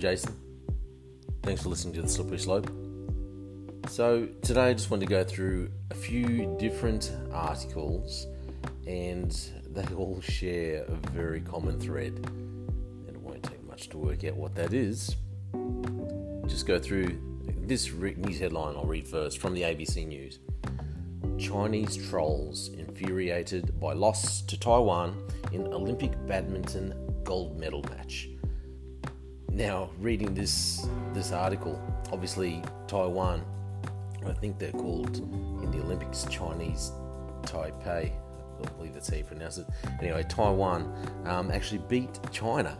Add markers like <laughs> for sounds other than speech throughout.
Jason. Thanks for listening to The Slippery Slope. So, today I just wanted to go through a few different articles, and they all share a very common thread. And it won't take much to work out what that is. Just go through this news headline I'll read first from the ABC News. Chinese trolls infuriated by loss to Taiwan in Olympic badminton gold medal match. Now, reading this this article, obviously Taiwan, I think they're called in the Olympics Chinese Taipei. I believe that's how you pronounce it. Anyway, Taiwan um, actually beat China,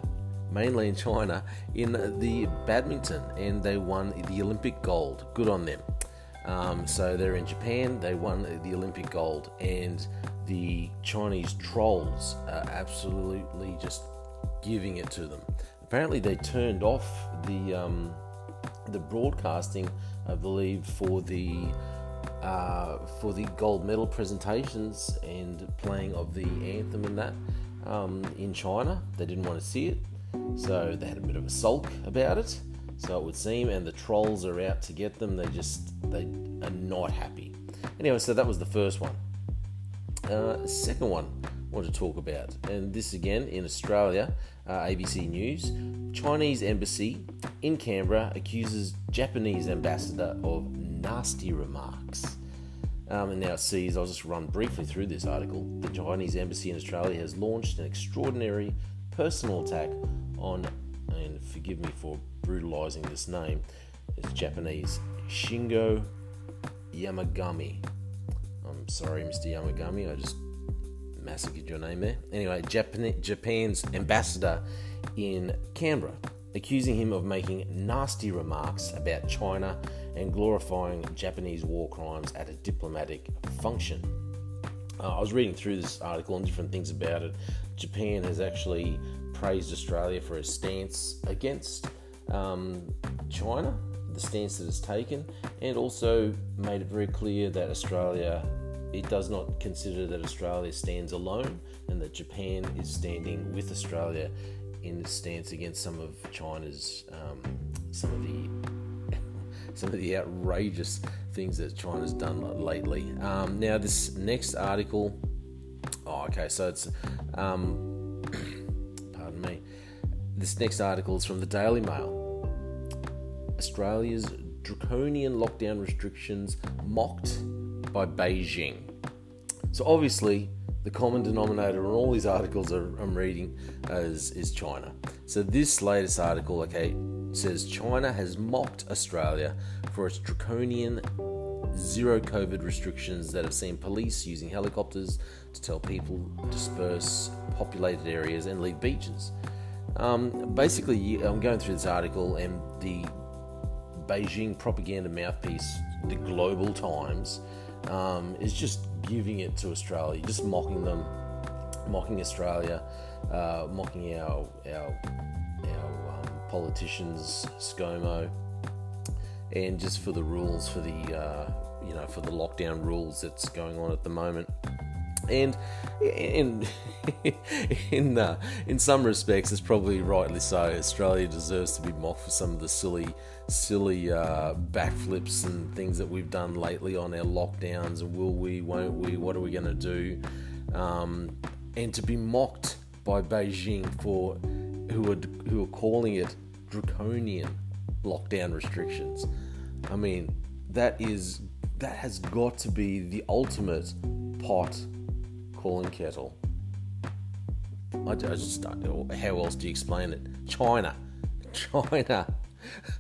mainland China, in the badminton, and they won the Olympic gold. Good on them. Um, so they're in Japan. They won the Olympic gold, and the Chinese trolls are absolutely just giving it to them. Apparently, they turned off the um, the broadcasting, I believe, for the uh, for the gold medal presentations and playing of the anthem and that um, in China. They didn't want to see it, so they had a bit of a sulk about it. So it would seem, and the trolls are out to get them. They just they are not happy. Anyway, so that was the first one. Uh, second one want to talk about, and this again in Australia, uh, ABC News. Chinese embassy in Canberra accuses Japanese ambassador of nasty remarks. Um, and now sees, I'll just run briefly through this article. The Chinese embassy in Australia has launched an extraordinary personal attack on, and forgive me for brutalizing this name, it's Japanese, Shingo Yamagami. I'm sorry, Mr. Yamagami, I just name there. Anyway, Japan, Japan's ambassador in Canberra, accusing him of making nasty remarks about China and glorifying Japanese war crimes at a diplomatic function. Uh, I was reading through this article and different things about it. Japan has actually praised Australia for its stance against um, China, the stance that it's taken, and also made it very clear that Australia it does not consider that Australia stands alone and that Japan is standing with Australia in the stance against some of China's um, some of the <laughs> some of the outrageous things that China's done lately. Um, now, this next article. Oh, okay. So it's um, <clears throat> pardon me. This next article is from the Daily Mail. Australia's draconian lockdown restrictions mocked by Beijing. So obviously, the common denominator in all these articles I'm reading is, is China. So this latest article, okay, says China has mocked Australia for its draconian zero COVID restrictions that have seen police using helicopters to tell people disperse populated areas and leave beaches. Um, basically, I'm going through this article, and the Beijing propaganda mouthpiece, the Global Times, um, is just giving it to Australia, just mocking them, mocking Australia, uh, mocking our our our um, politicians, ScoMo, and just for the rules for the uh, you know for the lockdown rules that's going on at the moment. And in <laughs> in uh, in some respects, it's probably rightly so. Australia deserves to be mocked for some of the silly silly uh, backflips and things that we've done lately on our lockdowns. And will we? Won't we? What are we going to do? Um, and to be mocked by Beijing for who are who are calling it draconian lockdown restrictions. I mean, that is that has got to be the ultimate pot calling kettle. I, I just how else do you explain it? China, China,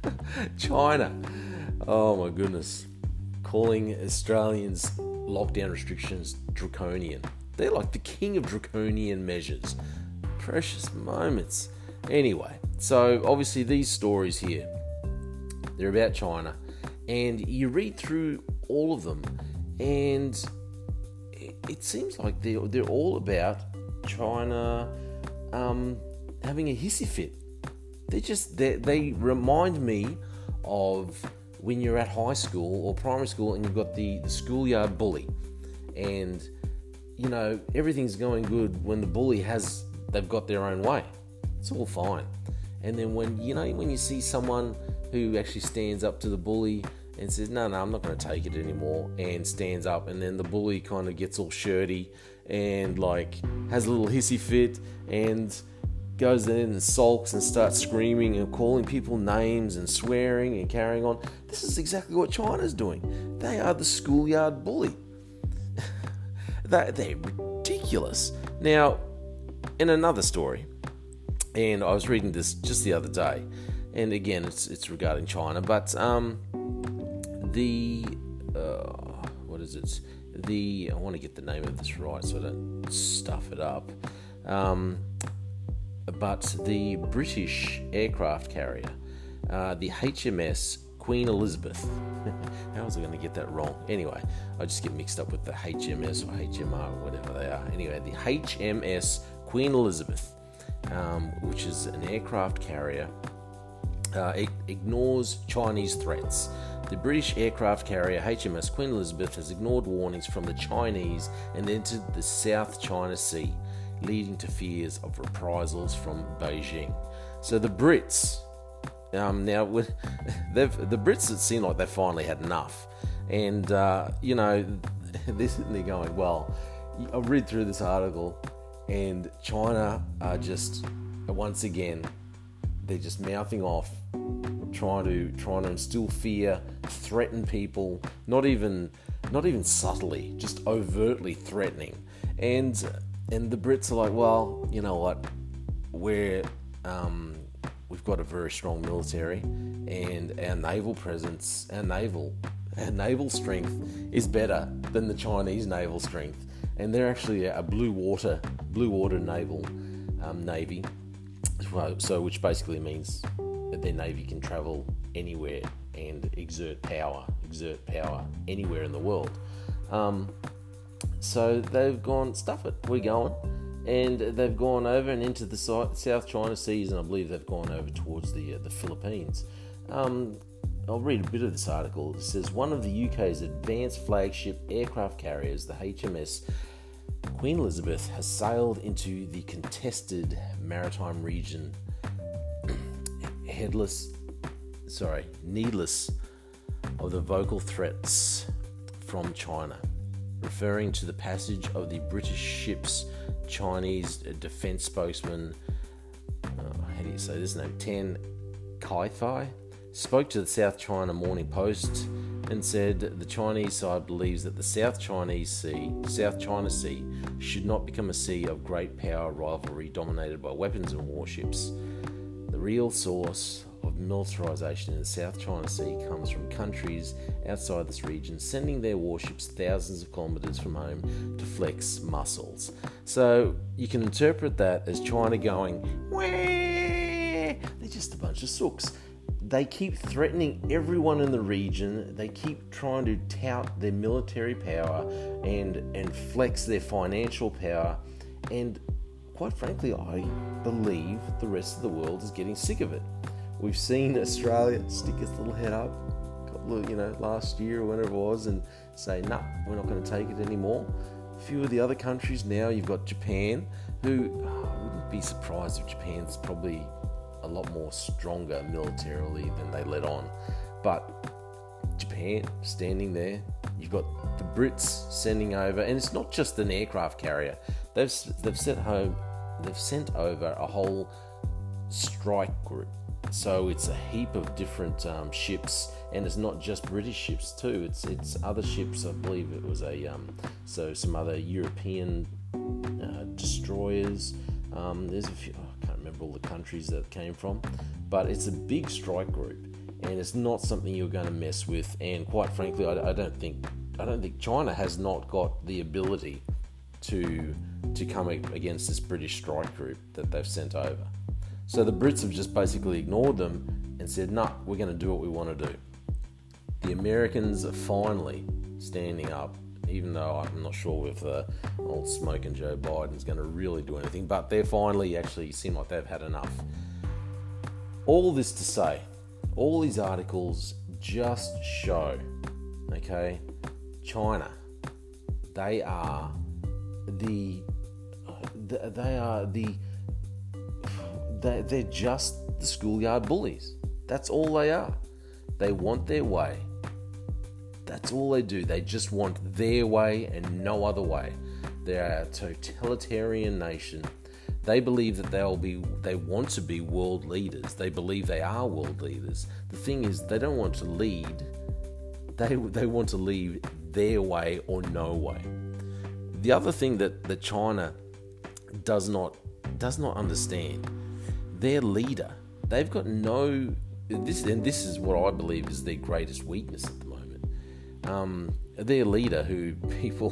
<laughs> China. Oh my goodness, calling Australians lockdown restrictions draconian. They're like the king of draconian measures. Precious moments. Anyway, so obviously these stories here, they're about China, and you read through all of them, and it seems like they're, they're all about China um, having a hissy fit. They just they, they remind me of when you're at high school or primary school and you've got the, the schoolyard bully, and you know everything's going good when the bully has they've got their own way. It's all fine, And then when you know when you see someone who actually stands up to the bully and says, "No, no, I'm not going to take it anymore," and stands up, and then the bully kind of gets all shirty and like has a little hissy fit and goes in and sulks and starts screaming and calling people names and swearing and carrying on. This is exactly what China's doing. They are the schoolyard bully. <laughs> they're, ridiculous. Now, in another story, and I was reading this just the other day, and again, it's it's regarding China, but um, the uh, what is it? The I want to get the name of this right so I don't stuff it up. Um, but the British aircraft carrier, uh, the HMS Queen Elizabeth. <laughs> How was I going to get that wrong? Anyway, I just get mixed up with the HMS or HMR or whatever they are. Anyway, the HMS Queen Elizabeth, um, which is an aircraft carrier, uh, it ignores Chinese threats. The British aircraft carrier HMS Queen Elizabeth has ignored warnings from the Chinese and entered the South China Sea leading to fears of reprisals from Beijing. So the Brits, um, now <laughs> the Brits have seem like they've finally had enough, and uh, you know they're sitting there going, "Well, I read through this article, and China are just once again they're just mouthing off." Trying to trying to instill fear, threaten people, not even not even subtly, just overtly threatening. And and the Brits are like, well, you know what, we're um, we've got a very strong military, and our naval presence, our naval, our naval strength is better than the Chinese naval strength, and they're actually a blue water blue water naval um, navy, so which basically means that their navy can travel anywhere and exert power, exert power anywhere in the world. Um, so they've gone, stuff it, we're going. And they've gone over and into the South China Seas, and I believe they've gone over towards the, uh, the Philippines. Um, I'll read a bit of this article. It says one of the UK's advanced flagship aircraft carriers, the HMS Queen Elizabeth, has sailed into the contested maritime region, headless, sorry, needless of the vocal threats from China referring to the passage of the British ship's Chinese defense spokesman, uh, how do you say this name, Tan Kai Thai spoke to the South China Morning Post and said the Chinese side believes that the South Chinese Sea, South China Sea, should not become a sea of great power rivalry dominated by weapons and warships. The real source of militarization in the South China Sea comes from countries outside this region sending their warships thousands of kilometers from home to flex muscles. So you can interpret that as China going, Wah! they're just a bunch of sooks. They keep threatening everyone in the region. They keep trying to tout their military power and, and flex their financial power. And quite frankly, I believe the rest of the world is getting sick of it. We've seen Australia stick its little head up, you know, last year or whenever it was, and say, "No, nah, we're not going to take it anymore." A few of the other countries now, you've got Japan, who oh, I wouldn't be surprised if Japan's probably a lot more stronger militarily than they let on, but Japan standing there. You've got the Brits sending over, and it's not just an aircraft carrier. They've they've sent home, they've sent over a whole strike group so it's a heap of different um, ships, and it's not just British ships too. It's it's other ships. I believe it was a um, so some other European uh, destroyers. Um, there's a few. Oh, I can't remember all the countries that came from, but it's a big strike group, and it's not something you're going to mess with. And quite frankly, I, I don't think I don't think China has not got the ability to to come against this British strike group that they've sent over. So the Brits have just basically ignored them and said, nah, we're going to do what we want to do. The Americans are finally standing up, even though I'm not sure if the old smoking Joe Biden's going to really do anything, but they're finally actually seem like they've had enough. All this to say, all these articles just show, okay, China, they are the, they are the they, they're just the schoolyard bullies. That's all they are. They want their way. That's all they do. They just want their way and no other way. They are a totalitarian nation. They believe that they'll be they want to be world leaders. They believe they are world leaders. The thing is they don't want to lead. They they want to lead their way or no way. The other thing that, that China does not does not understand, their leader, they've got no this and this is what I believe is their greatest weakness at the moment. Um, their leader, who <laughs> people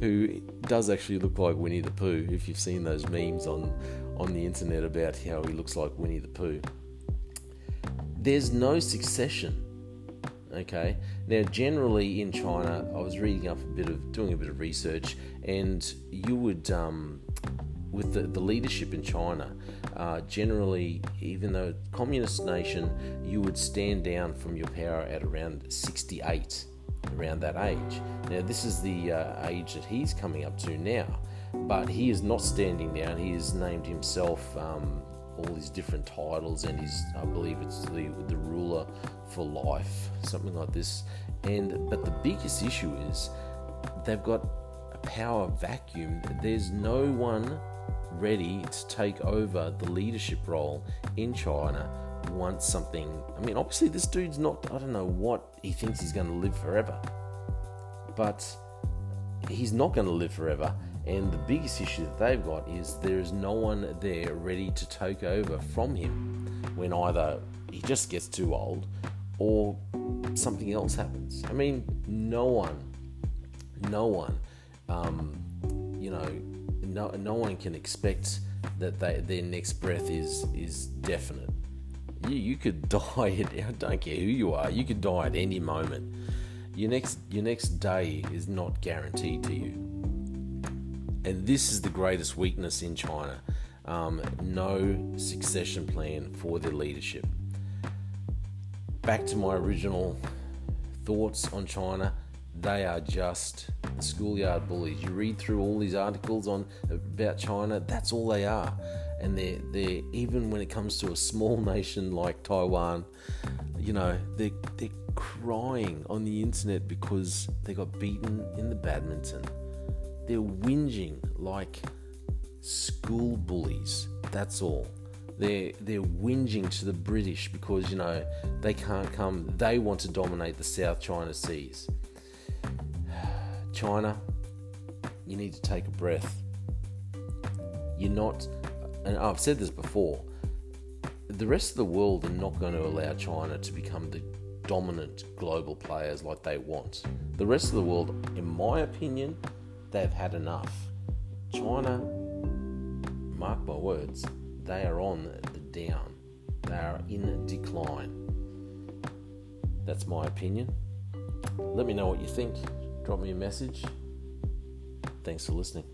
who does actually look like Winnie the Pooh, if you've seen those memes on on the internet about how he looks like Winnie the Pooh. There's no succession. Okay. Now, generally in China, I was reading up a bit of doing a bit of research, and you would um, with the, the leadership in China, uh, generally, even though communist nation, you would stand down from your power at around 68, around that age. Now, this is the uh, age that he's coming up to now, but he is not standing down. He has named himself um, all these different titles, and he's, I believe, it's the the ruler for life, something like this. And but the biggest issue is they've got a power vacuum. There's no one ready to take over the leadership role in China once something. I mean, obviously, this dude's not, I don't know what he thinks he's going to live forever, but he's not going to live forever. And the biggest issue that they've got is there is no one there ready to take over from him when either he just gets too old or something else happens. I mean, no one, no one, um, you know, no, no one can expect that they, their next breath is is definite. You, you could <laughs> die at, I don't care who you are, you could die at any moment. Your next your next day is not guaranteed to you. And this is the greatest weakness in China. Um, no succession plan for their leadership. Back to my original thoughts on China they are just schoolyard bullies. You read through all these articles on about China, that's all they are. And they're they're even when it comes to a small <laughs> nation like Taiwan, you know, they're, they're crying on the internet because they got beaten in the badminton. They're whinging like school bullies. That's all. They're they're whinging to the British because you know they can't come. They want to dominate the South China Seas. <sighs> China, you need to take a breath. You're not, and I've said this before, the rest of the world are not going to allow China to become the dominant global players like they want. The rest of the world, in my opinion, they've had enough. China, mark my words, they are on the down. They are in decline. That's my opinion. Let me know what you think drop me a message. Thanks for listening.